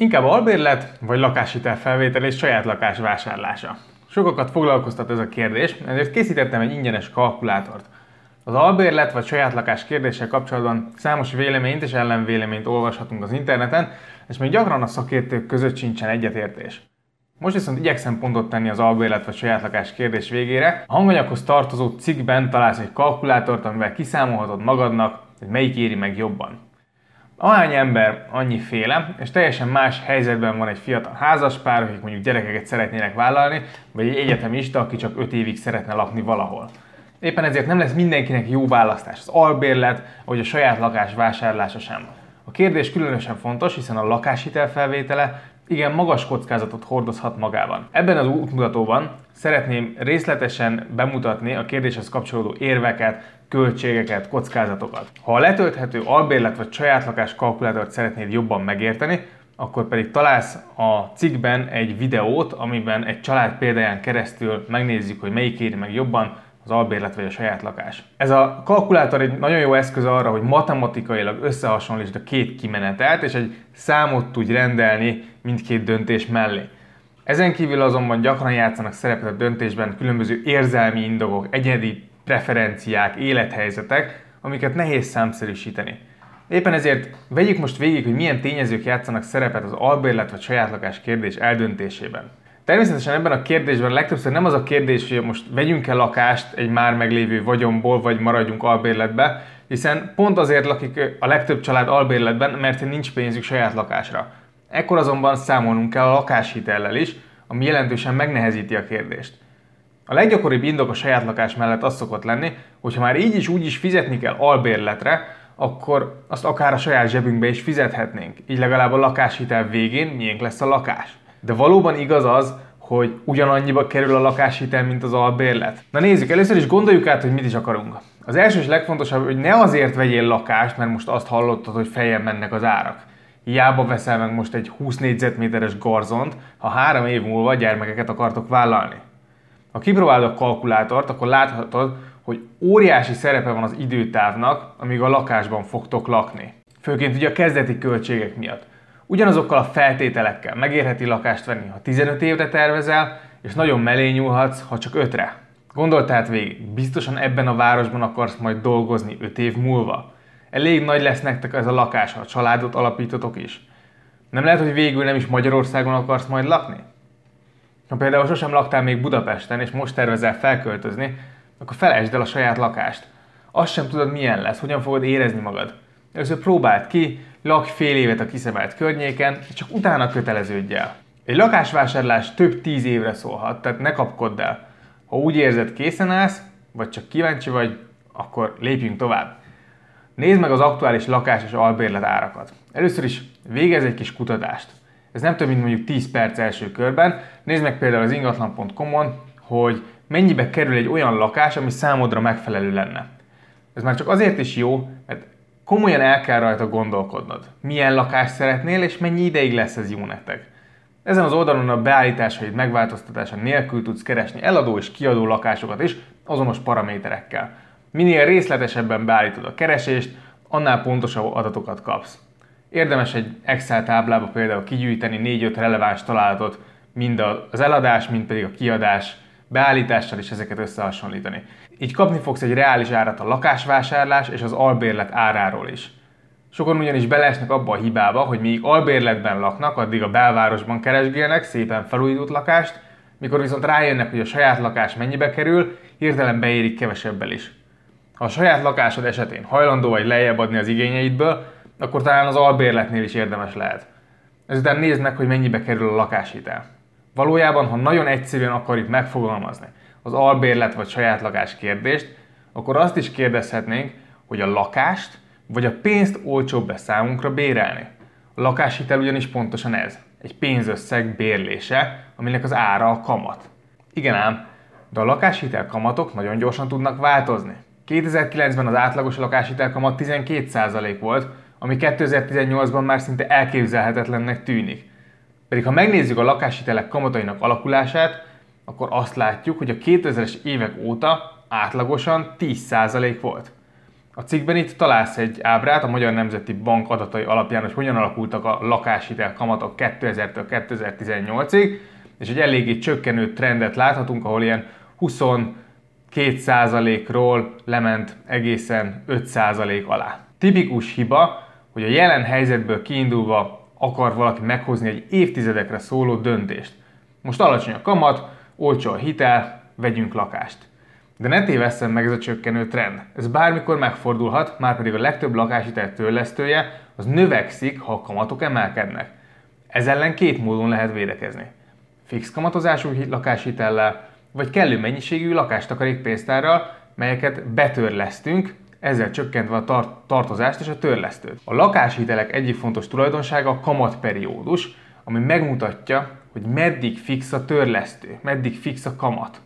Inkább albérlet vagy lakáshitel felvétel és saját lakás vásárlása. Sokakat foglalkoztat ez a kérdés, ezért készítettem egy ingyenes kalkulátort. Az albérlet vagy saját lakás kérdéssel kapcsolatban számos véleményt és ellenvéleményt olvashatunk az interneten, és még gyakran a szakértők között sincsen egyetértés. Most viszont igyekszem pontot tenni az albérlet vagy saját lakás kérdés végére. A hanganyaghoz tartozó cikkben találsz egy kalkulátort, amivel kiszámolhatod magadnak, hogy melyik éri meg jobban. Ahány ember, annyi féle, és teljesen más helyzetben van egy fiatal házaspár, akik mondjuk gyerekeket szeretnének vállalni, vagy egy egyetemista, aki csak 5 évig szeretne lakni valahol. Éppen ezért nem lesz mindenkinek jó választás az albérlet, vagy a saját lakás vásárlása sem. A kérdés különösen fontos, hiszen a lakáshitel felvétele igen magas kockázatot hordozhat magában. Ebben az útmutatóban szeretném részletesen bemutatni a kérdéshez kapcsolódó érveket, költségeket, kockázatokat. Ha a letölthető albérlet vagy saját lakás kalkulátort szeretnéd jobban megérteni, akkor pedig találsz a cikkben egy videót, amiben egy család példáján keresztül megnézzük, hogy melyik éri meg jobban, az albérlet vagy a saját lakás. Ez a kalkulátor egy nagyon jó eszköz arra, hogy matematikailag összehasonlítsd a két kimenetelt, és egy számot tudj rendelni mindkét döntés mellé. Ezen kívül azonban gyakran játszanak szerepet a döntésben különböző érzelmi indokok, egyedi preferenciák, élethelyzetek, amiket nehéz számszerűsíteni. Éppen ezért vegyük most végig, hogy milyen tényezők játszanak szerepet az albérlet vagy saját lakás kérdés eldöntésében. Természetesen ebben a kérdésben legtöbbször nem az a kérdés, hogy most vegyünk-e lakást egy már meglévő vagyomból, vagy maradjunk albérletbe, hiszen pont azért lakik a legtöbb család albérletben, mert nincs pénzük saját lakásra. Ekkor azonban számolnunk kell a lakáshitellel is, ami jelentősen megnehezíti a kérdést. A leggyakoribb indok a saját lakás mellett az szokott lenni, hogy ha már így is úgy is fizetni kell albérletre, akkor azt akár a saját zsebünkbe is fizethetnénk. Így legalább a lakáshitel végén miénk lesz a lakás. De valóban igaz az, hogy ugyanannyiba kerül a lakáshitel, mint az albérlet? Na nézzük, először is gondoljuk át, hogy mit is akarunk. Az első és legfontosabb, hogy ne azért vegyél lakást, mert most azt hallottad, hogy fejen mennek az árak. Hiába veszel meg most egy 20 négyzetméteres garzont, ha három év múlva gyermekeket akartok vállalni. Ha kipróbálod a kalkulátort, akkor láthatod, hogy óriási szerepe van az időtávnak, amíg a lakásban fogtok lakni. Főként ugye a kezdeti költségek miatt. Ugyanazokkal a feltételekkel megérheti lakást venni, ha 15 évre tervezel, és nagyon mellé nyúlhatsz, ha csak 5-re. Gondold tehát végig, biztosan ebben a városban akarsz majd dolgozni 5 év múlva. Elég nagy lesz nektek ez a lakás, ha a családot alapítotok is. Nem lehet, hogy végül nem is Magyarországon akarsz majd lakni? Ha például sosem laktál még Budapesten, és most tervezel felköltözni, akkor felejtsd el a saját lakást. Azt sem tudod, milyen lesz, hogyan fogod érezni magad. Először próbáld ki, lakj fél évet a kiszemelt környéken, és csak utána köteleződj el. Egy lakásvásárlás több tíz évre szólhat, tehát ne kapkodd el. Ha úgy érzed, készen állsz, vagy csak kíváncsi vagy, akkor lépjünk tovább. Nézd meg az aktuális lakás és albérlet árakat. Először is végez egy kis kutatást. Ez nem több, mint mondjuk 10 perc első körben. Nézd meg például az ingatlan.com-on, hogy mennyibe kerül egy olyan lakás, ami számodra megfelelő lenne. Ez már csak azért is jó, mert komolyan el kell rajta gondolkodnod. Milyen lakást szeretnél, és mennyi ideig lesz ez jó nektek. Ezen az oldalon a beállításaid megváltoztatása nélkül tudsz keresni eladó és kiadó lakásokat is azonos paraméterekkel. Minél részletesebben beállítod a keresést, annál pontosabb adatokat kapsz. Érdemes egy Excel táblába például kigyűjteni 4-5 releváns találatot, mind az eladás, mind pedig a kiadás beállítással is ezeket összehasonlítani. Így kapni fogsz egy reális árat a lakásvásárlás és az albérlet áráról is. Sokan ugyanis beleesnek abba a hibába, hogy míg albérletben laknak, addig a belvárosban keresgélnek szépen felújított lakást, mikor viszont rájönnek, hogy a saját lakás mennyibe kerül, hirtelen beérik kevesebbel is. Ha a saját lakásod esetén hajlandó vagy lejjebb adni az igényeidből, akkor talán az albérletnél is érdemes lehet. Ezután nézd meg, hogy mennyibe kerül a lakáshitel. Valójában, ha nagyon egyszerűen akarjuk megfogalmazni az albérlet vagy saját lakás kérdést, akkor azt is kérdezhetnénk, hogy a lakást vagy a pénzt olcsóbb-e számunkra bérelni. A lakáshitel ugyanis pontosan ez, egy pénzösszeg bérlése, aminek az ára a kamat. Igen ám, de a lakáshitel kamatok nagyon gyorsan tudnak változni. 2009-ben az átlagos lakáshitel kamat 12% volt, ami 2018-ban már szinte elképzelhetetlennek tűnik. Pedig ha megnézzük a lakáshitelek kamatainak alakulását, akkor azt látjuk, hogy a 2000-es évek óta átlagosan 10% volt. A cikkben itt találsz egy ábrát a Magyar Nemzeti Bank adatai alapján, hogy hogyan alakultak a lakáshitel kamatok 2000-től 2018-ig, és egy eléggé csökkenő trendet láthatunk, ahol ilyen 22%-ról lement egészen 5% alá. Tipikus hiba, hogy a jelen helyzetből kiindulva akar valaki meghozni egy évtizedekre szóló döntést. Most alacsony a kamat, olcsó a hitel, vegyünk lakást. De ne tévesszem meg ez a csökkenő trend. Ez bármikor megfordulhat, már pedig a legtöbb lakáshitel törlesztője az növekszik, ha a kamatok emelkednek. Ez ellen két módon lehet védekezni. Fix kamatozású lakáshitellel, vagy kellő mennyiségű lakástakarékpénztárral, melyeket betörlesztünk, ezzel csökkentve a tar- tartozást és a törlesztőt. A lakáshitelek egyik fontos tulajdonsága a kamatperiódus, ami megmutatja, hogy meddig fix a törlesztő, meddig fix a kamat.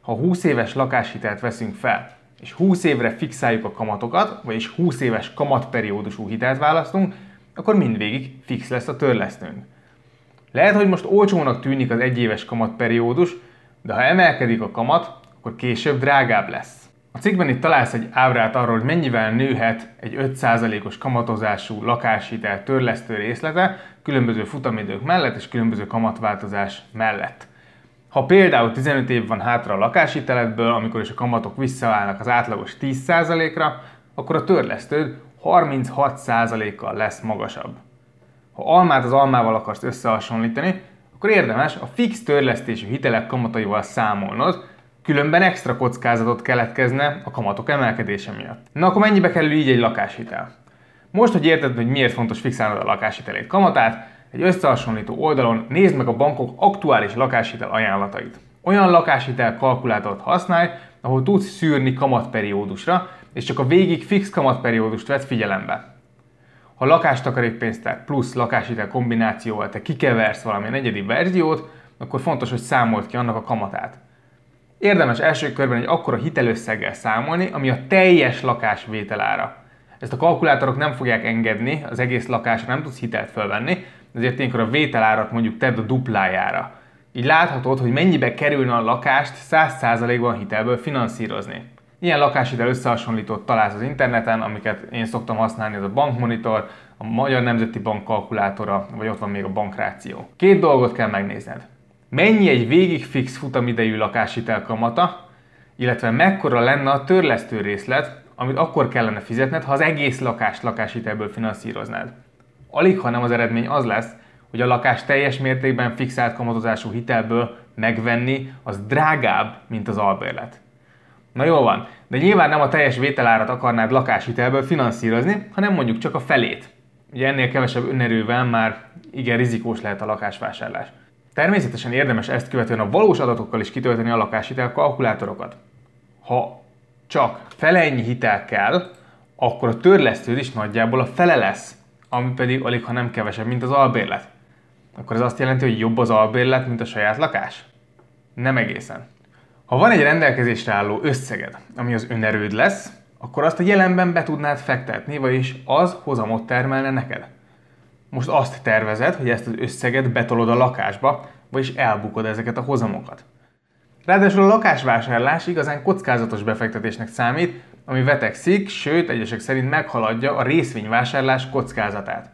Ha 20 éves lakáshitelt veszünk fel, és 20 évre fixáljuk a kamatokat, vagyis 20 éves kamatperiódusú hitelt választunk, akkor mindvégig fix lesz a törlesztőnk. Lehet, hogy most olcsónak tűnik az egyéves kamatperiódus, de ha emelkedik a kamat, akkor később drágább lesz. A cikkben itt találsz egy ábrát arról, hogy mennyivel nőhet egy 5%-os kamatozású lakáshitel törlesztő részlete különböző futamidők mellett és különböző kamatváltozás mellett. Ha például 15 év van hátra a lakáshiteledből, amikor is a kamatok visszaállnak az átlagos 10%-ra, akkor a törlesztőd 36%-kal lesz magasabb. Ha almát az almával akarsz összehasonlítani, akkor érdemes a fix törlesztésű hitelek kamataival számolnod, különben extra kockázatot keletkezne a kamatok emelkedése miatt. Na akkor mennyibe kerül így egy lakáshitel? Most, hogy érted, hogy miért fontos fixálnod a lakáshitelét kamatát, egy összehasonlító oldalon nézd meg a bankok aktuális lakáshitel ajánlatait. Olyan lakáshitel kalkulátort használj, ahol tudsz szűrni kamatperiódusra, és csak a végig fix kamatperiódust vett figyelembe. Ha lakástakarékpénztár plusz lakáshitel kombinációval te kikeversz valami egyedi verziót, akkor fontos, hogy számolt ki annak a kamatát. Érdemes első körben egy akkora hitelösszeggel számolni, ami a teljes lakás vételára. Ezt a kalkulátorok nem fogják engedni, az egész lakásra nem tudsz hitelt felvenni, ezért ilyenkor a vételárat mondjuk tedd a duplájára. Így láthatod, hogy mennyibe kerülne a lakást 100%-ban hitelből finanszírozni. Ilyen lakáshitel összehasonlítót találsz az interneten, amiket én szoktam használni, ez a bankmonitor, a Magyar Nemzeti Bank kalkulátora, vagy ott van még a bankráció. Két dolgot kell megnézned. Mennyi egy végig fix futamidejű lakáshitel kamata, illetve mekkora lenne a törlesztő részlet, amit akkor kellene fizetned, ha az egész lakást lakáshitelből finanszíroznád. Alig, ha nem az eredmény az lesz, hogy a lakás teljes mértékben fixált kamatozású hitelből megvenni, az drágább, mint az albérlet. Na jó van, de nyilván nem a teljes vételárat akarnád lakáshitelből finanszírozni, hanem mondjuk csak a felét. Ugye ennél kevesebb önerővel már igen rizikós lehet a lakásvásárlás. Természetesen érdemes ezt követően a valós adatokkal is kitölteni a lakáshitel kalkulátorokat. Ha csak fele ennyi hitel kell, akkor a törlesztőd is nagyjából a fele lesz, ami pedig alig ha nem kevesebb, mint az albérlet. Akkor ez azt jelenti, hogy jobb az albérlet, mint a saját lakás? Nem egészen. Ha van egy rendelkezésre álló összeged, ami az önerőd lesz, akkor azt a jelenben be tudnád fektetni, vagyis az hozamot termelne neked. Most azt tervezed, hogy ezt az összeget betolod a lakásba, vagyis elbukod ezeket a hozamokat. Ráadásul a lakásvásárlás igazán kockázatos befektetésnek számít, ami vetekszik, sőt egyesek szerint meghaladja a részvényvásárlás kockázatát.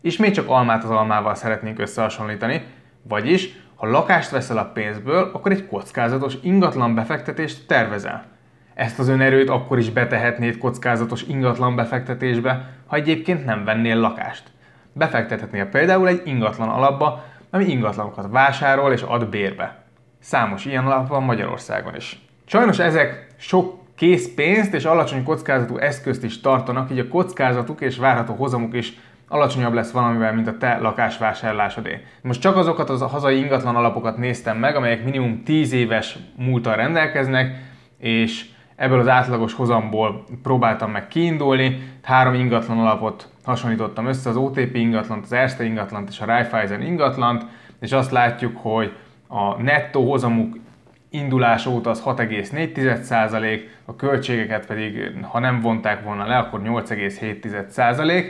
Ismét csak almát az almával szeretnénk összehasonlítani, vagyis ha lakást veszel a pénzből, akkor egy kockázatos ingatlan befektetést tervezel. Ezt az önerőt akkor is betehetnéd kockázatos ingatlan befektetésbe, ha egyébként nem vennél lakást. Befektethetnél például egy ingatlan alapba, ami ingatlanokat vásárol és ad bérbe. Számos ilyen alap van Magyarországon is. Sajnos ezek sok készpénzt és alacsony kockázatú eszközt is tartanak, így a kockázatuk és várható hozamuk is alacsonyabb lesz valamivel, mint a te lakásvásárlásodé. Most csak azokat az a hazai ingatlan alapokat néztem meg, amelyek minimum 10 éves múltal rendelkeznek, és ebből az átlagos hozamból próbáltam meg kiindulni. Három ingatlan alapot hasonlítottam össze, az OTP ingatlant, az Erste ingatlant és a Raiffeisen ingatlant, és azt látjuk, hogy a nettó hozamuk indulás óta az 6,4%, a költségeket pedig, ha nem vonták volna le, akkor 8,7%.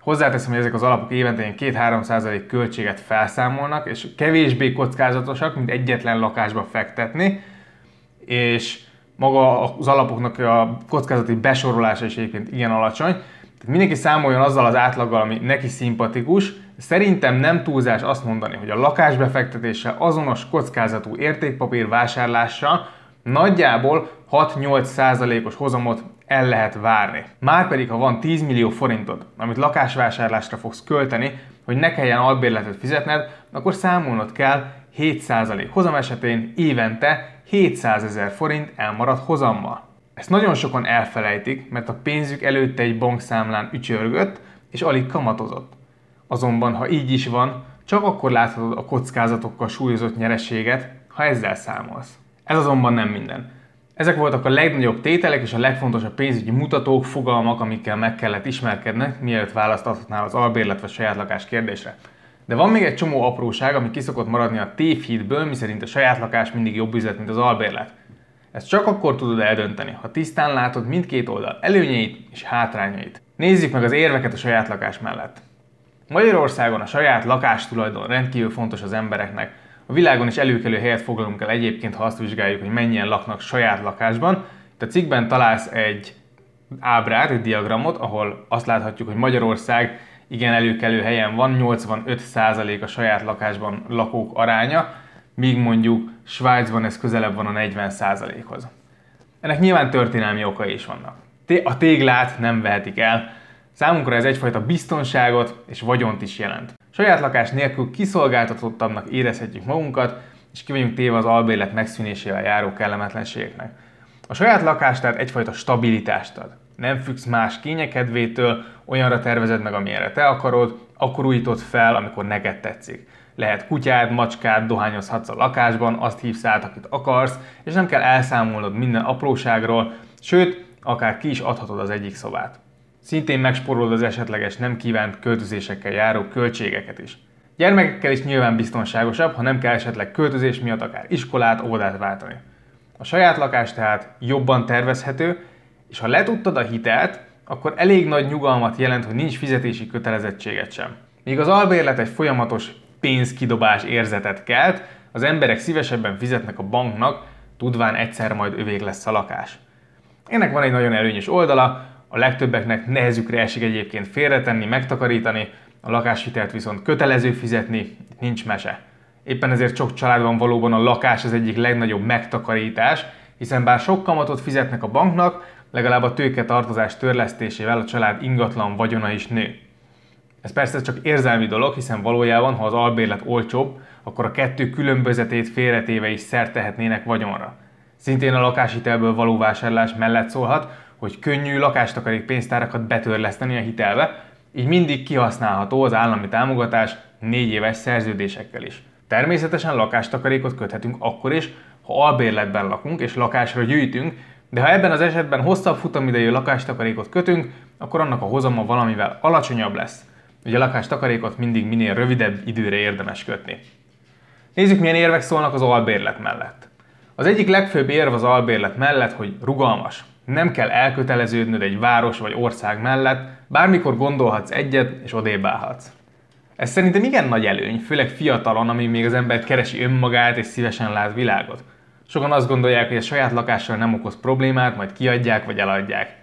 Hozzáteszem, hogy ezek az alapok évente 2-3% költséget felszámolnak, és kevésbé kockázatosak, mint egyetlen lakásba fektetni, és maga az alapoknak a kockázati besorolása is egyébként igen alacsony. Tehát mindenki számoljon azzal az átlaggal, ami neki szimpatikus. Szerintem nem túlzás azt mondani, hogy a lakásbefektetéssel azonos kockázatú értékpapír vásárlással nagyjából 6-8%-os hozamot el lehet várni. Márpedig, ha van 10 millió forintod, amit lakásvásárlásra fogsz költeni, hogy ne kelljen albérletet fizetned, akkor számolnod kell 7% hozam esetén évente 700 ezer forint elmarad hozammal. Ezt nagyon sokan elfelejtik, mert a pénzük előtte egy bankszámlán ücsörgött, és alig kamatozott. Azonban, ha így is van, csak akkor láthatod a kockázatokkal súlyozott nyereséget, ha ezzel számolsz. Ez azonban nem minden. Ezek voltak a legnagyobb tételek és a legfontosabb pénzügyi mutatók, fogalmak, amikkel meg kellett ismerkedned, mielőtt választ adhatnál az albérlet vagy saját lakás kérdésre. De van még egy csomó apróság, ami kiszokott maradni a tévhitből, miszerint a saját lakás mindig jobb üzlet, mint az albérlet. Ezt csak akkor tudod eldönteni, ha tisztán látod mindkét oldal előnyeit és hátrányait. Nézzük meg az érveket a saját lakás mellett. Magyarországon a saját lakástulajdon rendkívül fontos az embereknek, a világon is előkelő helyet foglalunk el egyébként, ha azt vizsgáljuk, hogy mennyien laknak saját lakásban. Itt a cikkben találsz egy ábrát, egy diagramot, ahol azt láthatjuk, hogy Magyarország igen előkelő helyen van, 85% a saját lakásban lakók aránya, míg mondjuk Svájcban ez közelebb van a 40%-hoz. Ennek nyilván történelmi okai is vannak. A téglát nem vehetik el, számunkra ez egyfajta biztonságot és vagyont is jelent. Saját lakás nélkül kiszolgáltatottabbnak érezhetjük magunkat, és ki vagyunk téve az albérlet megszűnésével járó kellemetlenségeknek. A saját lakás tehát egyfajta stabilitást ad. Nem függsz más kényekedvétől, olyanra tervezed meg, amilyenre te akarod, akkor újítod fel, amikor neked tetszik. Lehet kutyád, macskád, dohányozhatsz a lakásban, azt hívsz át, akit akarsz, és nem kell elszámolnod minden apróságról, sőt, akár ki is adhatod az egyik szobát. Szintén megspórolod az esetleges nem kívánt költözésekkel járó költségeket is. Gyermekekkel is nyilván biztonságosabb, ha nem kell esetleg költözés miatt akár iskolát, óvodát váltani. A saját lakás tehát jobban tervezhető, és ha letudtad a hitelt, akkor elég nagy nyugalmat jelent, hogy nincs fizetési kötelezettséget sem. Míg az albérlet egy folyamatos pénzkidobás érzetet kelt, az emberek szívesebben fizetnek a banknak, tudván egyszer majd övék lesz a lakás. Ennek van egy nagyon előnyös oldala, a legtöbbeknek nehezükre esik egyébként félretenni, megtakarítani, a lakáshitelt viszont kötelező fizetni, nincs mese. Éppen ezért sok családban valóban a lakás az egyik legnagyobb megtakarítás, hiszen bár sok kamatot fizetnek a banknak, legalább a tőke tartozás törlesztésével a család ingatlan vagyona is nő. Ez persze csak érzelmi dolog, hiszen valójában, ha az albérlet olcsóbb, akkor a kettő különbözetét félretéve is szert tehetnének vagyonra. Szintén a lakáshitelből való vásárlás mellett szólhat, hogy könnyű lakástakarék pénztárakat betörleszteni a hitelbe, így mindig kihasználható az állami támogatás négy éves szerződésekkel is. Természetesen lakástakarékot köthetünk akkor is, ha albérletben lakunk és lakásra gyűjtünk, de ha ebben az esetben hosszabb futamidejű lakástakarékot kötünk, akkor annak a hozama valamivel alacsonyabb lesz. Ugye a lakástakarékot mindig minél rövidebb időre érdemes kötni. Nézzük, milyen érvek szólnak az albérlet mellett. Az egyik legfőbb érv az albérlet mellett, hogy rugalmas. Nem kell elköteleződnöd egy város vagy ország mellett, bármikor gondolhatsz egyet és odébb állhatsz. Ez szerintem igen nagy előny, főleg fiatalon, ami még az ember keresi önmagát és szívesen lát világot. Sokan azt gondolják, hogy a saját lakással nem okoz problémát, majd kiadják vagy eladják.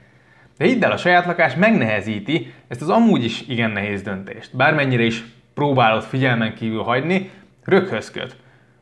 De hidd el, a saját lakás megnehezíti ezt az amúgy is igen nehéz döntést. Bármennyire is próbálod figyelmen kívül hagyni, röghöz köt.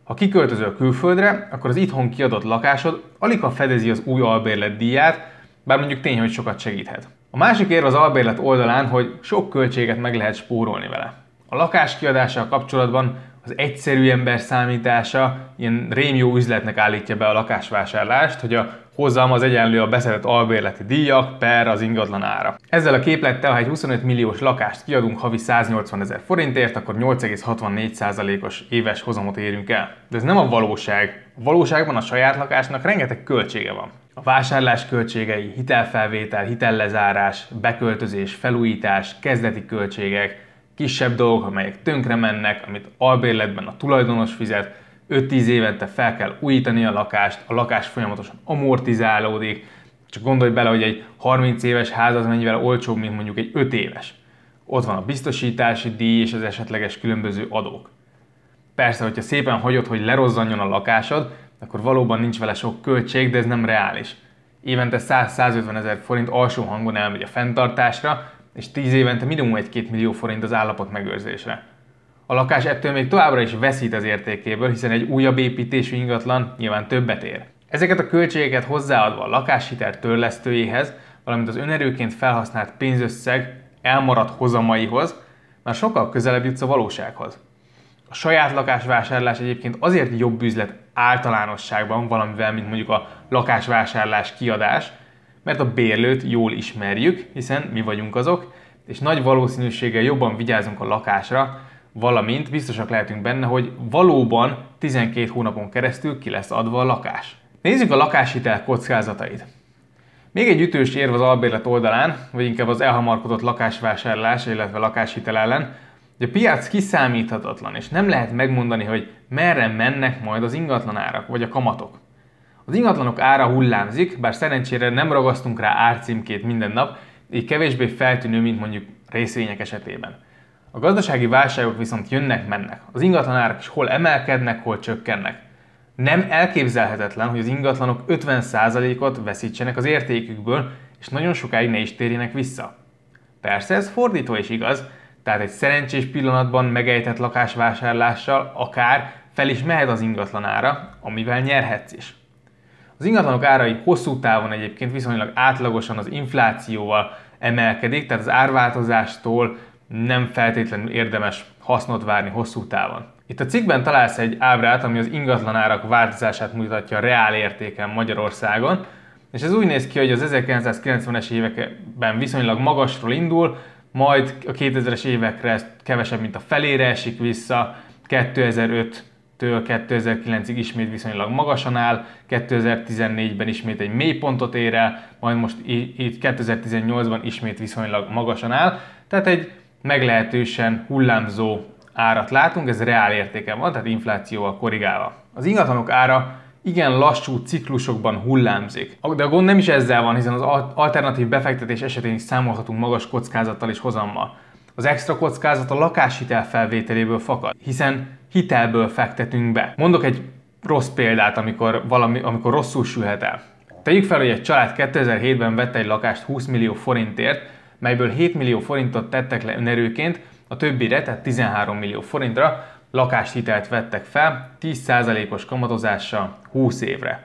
Ha kiköltözöl külföldre, akkor az itthon kiadott lakásod alig ha fedezi az új albérlet díját, bár mondjuk tény, hogy sokat segíthet. A másik érv az albérlet oldalán, hogy sok költséget meg lehet spórolni vele. A lakás kiadással kapcsolatban az egyszerű ember számítása ilyen rémjó üzletnek állítja be a lakásvásárlást, hogy a hozzam az egyenlő a beszedett albérleti díjak per az ingatlan ára. Ezzel a képlettel, ha egy 25 milliós lakást kiadunk havi 180 ezer forintért, akkor 8,64%-os éves hozamot érünk el. De ez nem a valóság. A valóságban a saját lakásnak rengeteg költsége van. A vásárlás költségei, hitelfelvétel, hitellezárás, beköltözés, felújítás, kezdeti költségek, kisebb dolgok, amelyek tönkre mennek, amit albérletben a tulajdonos fizet, 5-10 évente fel kell újítani a lakást, a lakás folyamatosan amortizálódik, csak gondolj bele, hogy egy 30 éves ház az mennyivel olcsóbb, mint mondjuk egy 5 éves. Ott van a biztosítási díj és az esetleges különböző adók. Persze, hogyha szépen hagyod, hogy lerozzanjon a lakásod, akkor valóban nincs vele sok költség, de ez nem reális. Évente 100-150 ezer forint alsó hangon elmegy a fenntartásra, és 10 évente minimum 1-2 millió forint az állapot megőrzésre. A lakás ettől még továbbra is veszít az értékéből, hiszen egy újabb építésű ingatlan nyilván többet ér. Ezeket a költségeket hozzáadva a lakáshitel törlesztőjéhez, valamint az önerőként felhasznált pénzösszeg elmaradt hozamaihoz, már sokkal közelebb jutsz a valósághoz. A saját lakásvásárlás egyébként azért jobb üzlet általánosságban valamivel, mint mondjuk a lakásvásárlás kiadás, mert a bérlőt jól ismerjük, hiszen mi vagyunk azok, és nagy valószínűséggel jobban vigyázunk a lakásra, valamint biztosak lehetünk benne, hogy valóban 12 hónapon keresztül ki lesz adva a lakás. Nézzük a lakáshitel kockázatait. Még egy ütős érv az albérlet oldalán, vagy inkább az elhamarkodott lakásvásárlás, illetve lakáshitel ellen, hogy a piac kiszámíthatatlan, és nem lehet megmondani, hogy merre mennek majd az ingatlanárak, vagy a kamatok. Az ingatlanok ára hullámzik, bár szerencsére nem ragasztunk rá árcímkét minden nap, így kevésbé feltűnő, mint mondjuk részvények esetében. A gazdasági válságok viszont jönnek-mennek. Az ingatlanárak is hol emelkednek, hol csökkennek. Nem elképzelhetetlen, hogy az ingatlanok 50%-ot veszítsenek az értékükből, és nagyon sokáig ne is térjenek vissza. Persze ez fordítva is igaz, tehát egy szerencsés pillanatban megejtett lakásvásárlással akár fel is mehet az ingatlanára, amivel nyerhetsz is. Az ingatlanok árai hosszú távon egyébként viszonylag átlagosan az inflációval emelkedik, tehát az árváltozástól nem feltétlenül érdemes hasznot várni hosszú távon. Itt a cikkben találsz egy ábrát, ami az ingatlanárak változását mutatja a reál értéken Magyarországon, és ez úgy néz ki, hogy az 1990-es években viszonylag magasról indul, majd a 2000-es évekre kevesebb, mint a felére esik vissza, 2005 től 2009-ig ismét viszonylag magasan áll, 2014-ben ismét egy mélypontot ér el, majd most itt 2018-ban ismét viszonylag magasan áll. Tehát egy meglehetősen hullámzó árat látunk, ez reál értéken van, tehát inflációval korrigálva. Az ingatlanok ára igen lassú ciklusokban hullámzik. De a gond nem is ezzel van, hiszen az alternatív befektetés esetén is számolhatunk magas kockázattal és hozammal. Az extra kockázat a lakáshitel felvételéből fakad, hiszen hitelből fektetünk be. Mondok egy rossz példát, amikor, valami, amikor rosszul sülhet el. Tegyük fel, hogy egy család 2007-ben vette egy lakást 20 millió forintért, melyből 7 millió forintot tettek le önerőként, a többire, tehát 13 millió forintra lakáshitelt vettek fel 10%-os kamatozással 20 évre.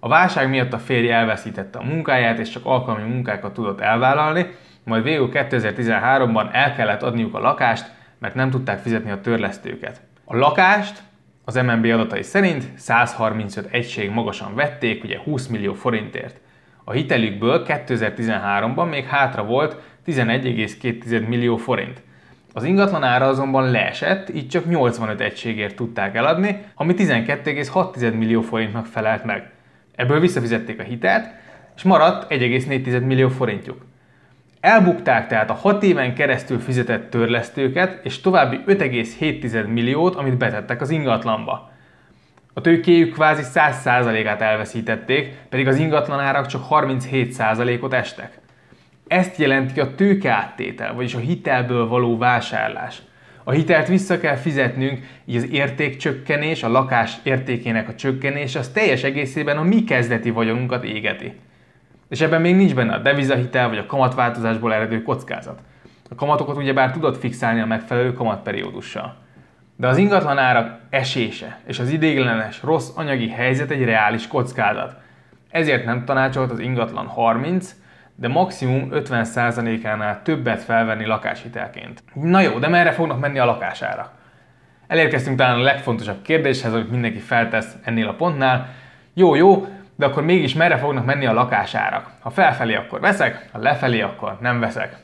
A válság miatt a férj elveszítette a munkáját, és csak alkalmi munkákat tudott elvállalni, majd végül 2013-ban el kellett adniuk a lakást, mert nem tudták fizetni a törlesztőket. A lakást az MNB adatai szerint 135 egység magasan vették, ugye 20 millió forintért. A hitelükből 2013-ban még hátra volt 11,2 millió forint. Az ingatlan ára azonban leesett, így csak 85 egységért tudták eladni, ami 12,6 millió forintnak felelt meg. Ebből visszafizették a hitelt, és maradt 1,4 millió forintjuk. Elbukták tehát a 6 éven keresztül fizetett törlesztőket és további 5,7 milliót, amit betettek az ingatlanba. A tőkéjük kvázi 100%-át elveszítették, pedig az ingatlanárak csak 37%-ot estek. Ezt jelenti a tőkeáttétel, vagyis a hitelből való vásárlás. A hitelt vissza kell fizetnünk, így az értékcsökkenés, a lakás értékének a csökkenés, az teljes egészében a mi kezdeti vagyonunkat égeti. És ebben még nincs benne a devizahitel vagy a kamatváltozásból eredő kockázat. A kamatokat ugyebár tudod fixálni a megfelelő kamatperiódussal. De az ingatlan árak esése és az idéglenes rossz anyagi helyzet egy reális kockázat. Ezért nem tanácsolt az ingatlan 30, de maximum 50%-ánál többet felvenni lakáshitelként. Na jó, de merre fognak menni a lakására? Elérkeztünk talán a legfontosabb kérdéshez, amit mindenki feltesz ennél a pontnál. Jó, jó, de akkor mégis merre fognak menni a lakásárak? Ha felfelé, akkor veszek, ha lefelé, akkor nem veszek.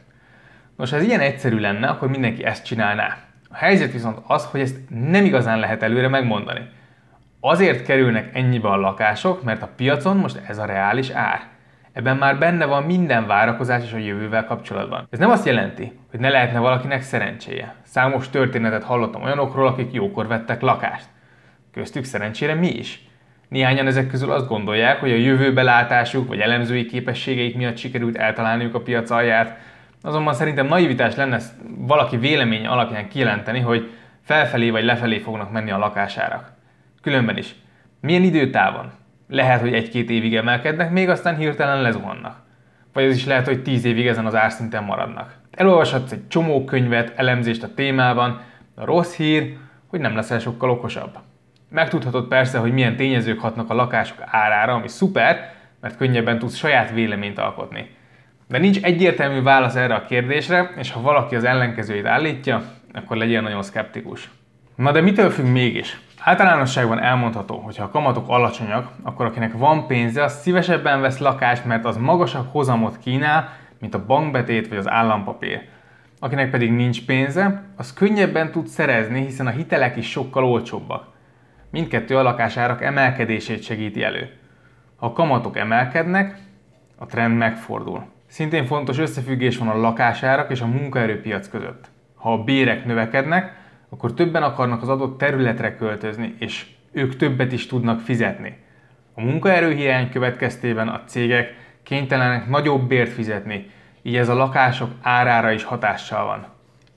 Nos, ha ez ilyen egyszerű lenne, akkor mindenki ezt csinálná. A helyzet viszont az, hogy ezt nem igazán lehet előre megmondani. Azért kerülnek ennyibe a lakások, mert a piacon most ez a reális ár. Ebben már benne van minden várakozás is a jövővel kapcsolatban. Ez nem azt jelenti, hogy ne lehetne valakinek szerencséje. Számos történetet hallottam olyanokról, akik jókor vettek lakást. Köztük szerencsére mi is. Néhányan ezek közül azt gondolják, hogy a jövőbelátásuk vagy elemzői képességeik miatt sikerült eltalálniuk a piac alját, azonban szerintem naivitás lenne valaki vélemény alapján kijelenteni, hogy felfelé vagy lefelé fognak menni a lakásárak. Különben is Milyen időtávon? Lehet, hogy egy-két évig emelkednek, még aztán hirtelen lezuhannak. Vagy az is lehet, hogy tíz évig ezen az árszinten maradnak. Elolvashatsz egy csomó könyvet, elemzést a témában, a rossz hír, hogy nem leszel sokkal okosabb. Megtudhatod persze, hogy milyen tényezők hatnak a lakások árára, ami szuper, mert könnyebben tudsz saját véleményt alkotni. De nincs egyértelmű válasz erre a kérdésre, és ha valaki az ellenkezőjét állítja, akkor legyen nagyon szkeptikus. Na de mitől függ mégis? Általánosságban elmondható, hogy ha a kamatok alacsonyak, akkor akinek van pénze, az szívesebben vesz lakást, mert az magasabb hozamot kínál, mint a bankbetét vagy az állampapír. Akinek pedig nincs pénze, az könnyebben tud szerezni, hiszen a hitelek is sokkal olcsóbbak. Mindkettő a lakásárak emelkedését segíti elő. Ha a kamatok emelkednek, a trend megfordul. Szintén fontos összefüggés van a lakásárak és a munkaerőpiac között. Ha a bérek növekednek, akkor többen akarnak az adott területre költözni, és ők többet is tudnak fizetni. A munkaerőhiány következtében a cégek kénytelenek nagyobb bért fizetni, így ez a lakások árára is hatással van.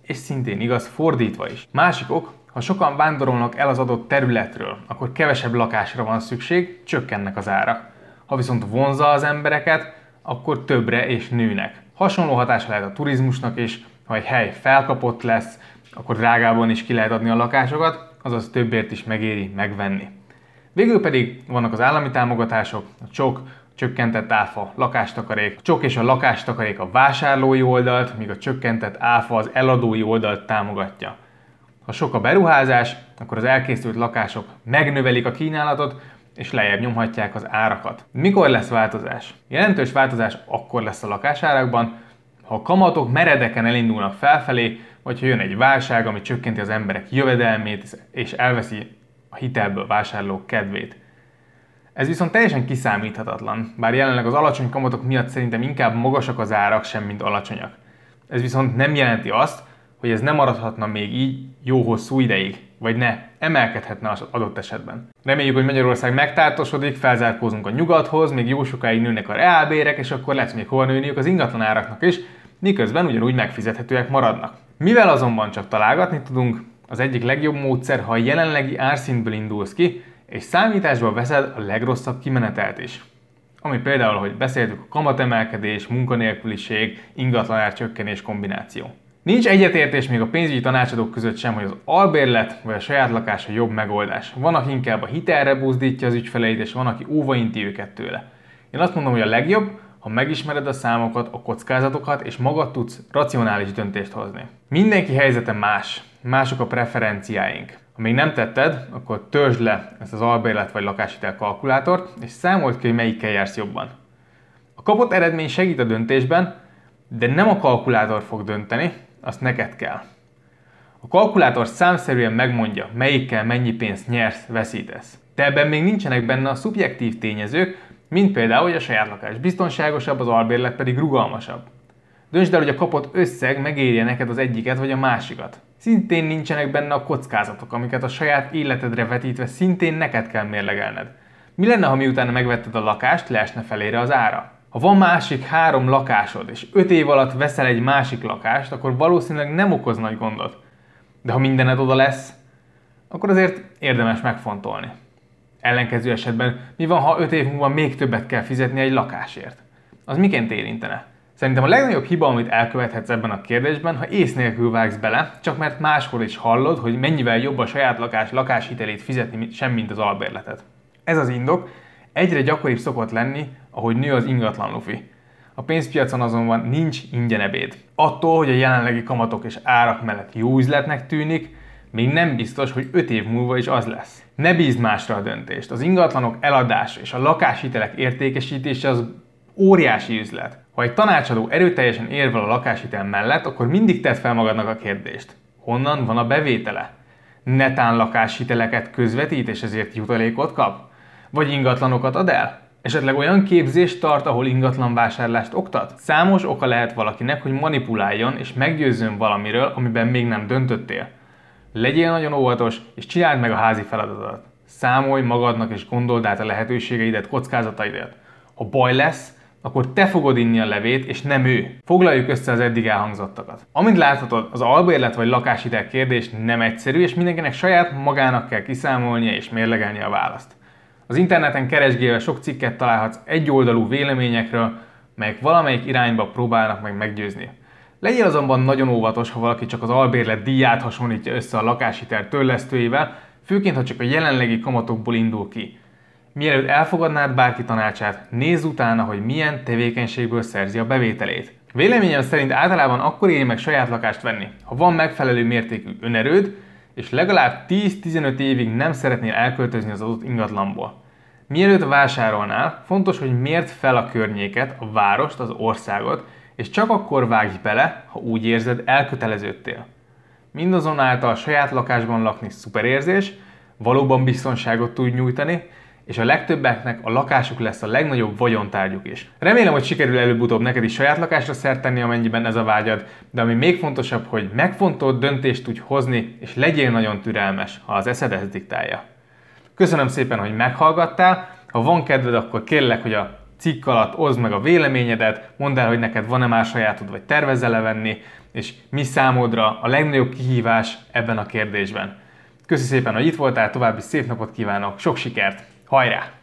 És szintén igaz fordítva is. Másik ok, ha sokan vándorolnak el az adott területről, akkor kevesebb lakásra van szükség, csökkennek az árak. Ha viszont vonza az embereket, akkor többre és nőnek. Hasonló hatása lehet a turizmusnak is, ha egy hely felkapott lesz, akkor drágában is ki lehet adni a lakásokat, azaz többért is megéri megvenni. Végül pedig vannak az állami támogatások, a csok, csökkentett áfa, lakástakarék, a csok és a lakástakarék a vásárlói oldalt, míg a csökkentett áfa az eladói oldalt támogatja. Ha sok a beruházás, akkor az elkészült lakások megnövelik a kínálatot, és lejjebb nyomhatják az árakat. Mikor lesz változás? Jelentős változás akkor lesz a lakásárakban, ha a kamatok meredeken elindulnak felfelé, vagy ha jön egy válság, ami csökkenti az emberek jövedelmét, és elveszi a hitelből vásárlók kedvét. Ez viszont teljesen kiszámíthatatlan, bár jelenleg az alacsony kamatok miatt szerintem inkább magasak az árak sem, mint alacsonyak. Ez viszont nem jelenti azt, hogy ez nem maradhatna még így jó hosszú ideig, vagy ne, emelkedhetne az adott esetben. Reméljük, hogy Magyarország megtártosodik, felzárkózunk a nyugathoz, még jó sokáig nőnek a reálbérek, és akkor lesz még hol nőniük az ingatlan áraknak is, miközben ugyanúgy megfizethetőek maradnak. Mivel azonban csak találgatni tudunk, az egyik legjobb módszer, ha a jelenlegi árszintből indulsz ki, és számításba veszed a legrosszabb kimenetelt is. Ami például, hogy beszéltük, a kamatemelkedés, munkanélküliség, ingatlanár csökkenés kombináció. Nincs egyetértés még a pénzügyi tanácsadók között sem, hogy az albérlet vagy a saját lakás a jobb megoldás. Van, aki inkább a hitelre buzdítja az ügyfeleit, és van, aki óvainti őket tőle. Én azt mondom, hogy a legjobb, ha megismered a számokat, a kockázatokat, és magad tudsz racionális döntést hozni. Mindenki helyzete más, mások a preferenciáink. Ha még nem tetted, akkor törzsd le ezt az albérlet vagy lakáshitel kalkulátort, és számold ki, hogy melyikkel jársz jobban. A kapott eredmény segít a döntésben, de nem a kalkulátor fog dönteni, azt neked kell. A kalkulátor számszerűen megmondja, melyikkel mennyi pénzt nyersz, veszítesz. De ebben még nincsenek benne a szubjektív tényezők, mint például, hogy a saját lakás biztonságosabb, az albérlet pedig rugalmasabb. Döntsd el, hogy a kapott összeg megérje neked az egyiket vagy a másikat. Szintén nincsenek benne a kockázatok, amiket a saját életedre vetítve szintén neked kell mérlegelned. Mi lenne, ha miután megvetted a lakást, leesne felére az ára? Ha van másik három lakásod, és öt év alatt veszel egy másik lakást, akkor valószínűleg nem okoz nagy gondot. De ha mindened oda lesz, akkor azért érdemes megfontolni. Ellenkező esetben mi van, ha 5 év múlva még többet kell fizetni egy lakásért? Az miként érintene? Szerintem a legnagyobb hiba, amit elkövethetsz ebben a kérdésben, ha ész nélkül vágsz bele, csak mert máshol is hallod, hogy mennyivel jobb a saját lakás lakáshitelét fizetni, sem mint az albérletet. Ez az indok egyre gyakoribb szokott lenni, ahogy nő az ingatlan lufi. A pénzpiacon azonban nincs ingyen ebéd. Attól, hogy a jelenlegi kamatok és árak mellett jó üzletnek tűnik, még nem biztos, hogy 5 év múlva is az lesz. Ne bízd másra a döntést. Az ingatlanok eladása és a lakáshitelek értékesítése az óriási üzlet. Ha egy tanácsadó erőteljesen érvel a lakáshitel mellett, akkor mindig tedd fel magadnak a kérdést. Honnan van a bevétele? Netán lakáshiteleket közvetít és ezért jutalékot kap? Vagy ingatlanokat ad el? Esetleg olyan képzést tart, ahol ingatlan vásárlást oktat? Számos oka lehet valakinek, hogy manipuláljon és meggyőzzön valamiről, amiben még nem döntöttél. Legyél nagyon óvatos, és csináld meg a házi feladatot. Számolj magadnak és gondold át a lehetőségeidet, kockázataidat. Ha baj lesz, akkor te fogod inni a levét, és nem ő. Foglaljuk össze az eddig elhangzottakat. Amint láthatod, az albérlet vagy lakáshitel kérdés nem egyszerű, és mindenkinek saját magának kell kiszámolnia és mérlegelni a választ. Az interneten keresgélve sok cikket találhatsz egyoldalú véleményekről, melyek valamelyik irányba próbálnak meg meggyőzni. Legyél azonban nagyon óvatos, ha valaki csak az albérlet díját hasonlítja össze a lakáshitel törlesztőjével, főként ha csak a jelenlegi kamatokból indul ki. Mielőtt elfogadnád bárki tanácsát, nézz utána, hogy milyen tevékenységből szerzi a bevételét. Véleményem szerint általában akkor éri meg saját lakást venni, ha van megfelelő mértékű önerőd, és legalább 10-15 évig nem szeretnél elköltözni az adott ingatlanból. Mielőtt vásárolnál, fontos, hogy mért fel a környéket, a várost, az országot, és csak akkor vágj bele, ha úgy érzed, elköteleződtél. Mindazonáltal saját lakásban lakni szuperérzés, valóban biztonságot tud nyújtani, és a legtöbbeknek a lakásuk lesz a legnagyobb vagyontárgyuk is. Remélem, hogy sikerül előbb-utóbb neked is saját lakásra szert tenni, amennyiben ez a vágyad, de ami még fontosabb, hogy megfontolt döntést tudj hozni, és legyél nagyon türelmes, ha az eszed ezt diktálja. Köszönöm szépen, hogy meghallgattál, ha van kedved, akkor kérlek, hogy a cikk alatt oszd meg a véleményedet, mondd el, hogy neked van-e már sajátod, vagy tervezel venni, és mi számodra a legnagyobb kihívás ebben a kérdésben. Köszi szépen, hogy itt voltál, további szép napot kívánok, sok sikert, Hỏi.